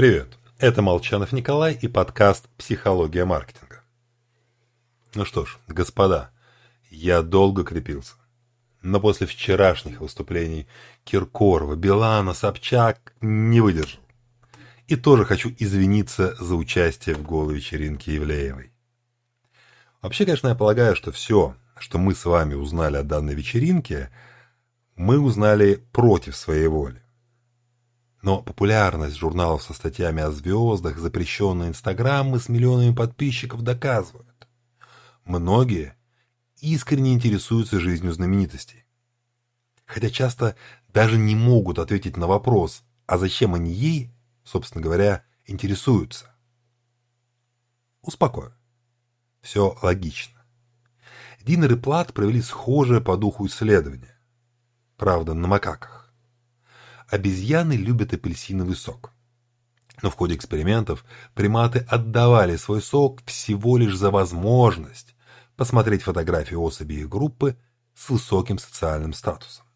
Привет, это Молчанов Николай и подкаст «Психология маркетинга». Ну что ж, господа, я долго крепился. Но после вчерашних выступлений Киркорова, Билана, Собчак не выдержал. И тоже хочу извиниться за участие в голой вечеринке Евлеевой. Вообще, конечно, я полагаю, что все, что мы с вами узнали о данной вечеринке, мы узнали против своей воли. Но популярность журналов со статьями о звездах, запрещенные инстаграмы с миллионами подписчиков доказывают. Многие искренне интересуются жизнью знаменитостей. Хотя часто даже не могут ответить на вопрос, а зачем они ей, собственно говоря, интересуются. Успокою. Все логично. Динер и Плат провели схожее по духу исследование. Правда, на макаках. Обезьяны любят апельсиновый сок. Но в ходе экспериментов приматы отдавали свой сок всего лишь за возможность посмотреть фотографии особей их группы с высоким социальным статусом.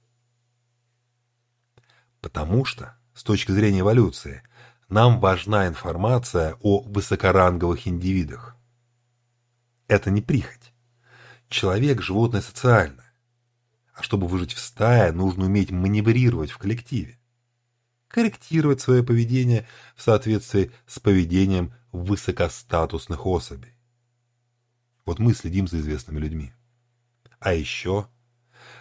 Потому что, с точки зрения эволюции, нам важна информация о высокоранговых индивидах. Это не прихоть. Человек – животное социальное. А чтобы выжить в стае, нужно уметь маневрировать в коллективе корректировать свое поведение в соответствии с поведением высокостатусных особей. Вот мы следим за известными людьми. А еще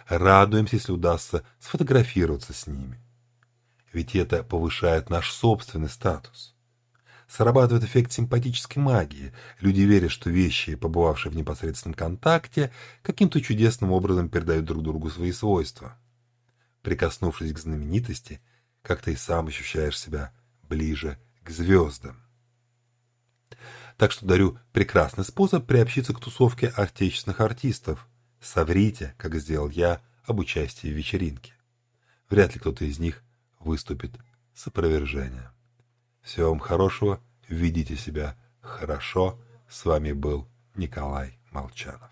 радуемся, если удастся сфотографироваться с ними. Ведь это повышает наш собственный статус. Срабатывает эффект симпатической магии. Люди верят, что вещи, побывавшие в непосредственном контакте, каким-то чудесным образом передают друг другу свои свойства. Прикоснувшись к знаменитости – как ты и сам ощущаешь себя ближе к звездам. Так что дарю прекрасный способ приобщиться к тусовке отечественных артистов. Соврите, как сделал я, об участии в вечеринке. Вряд ли кто-то из них выступит с опровержением. Всего вам хорошего, ведите себя хорошо. С вами был Николай Молчанов.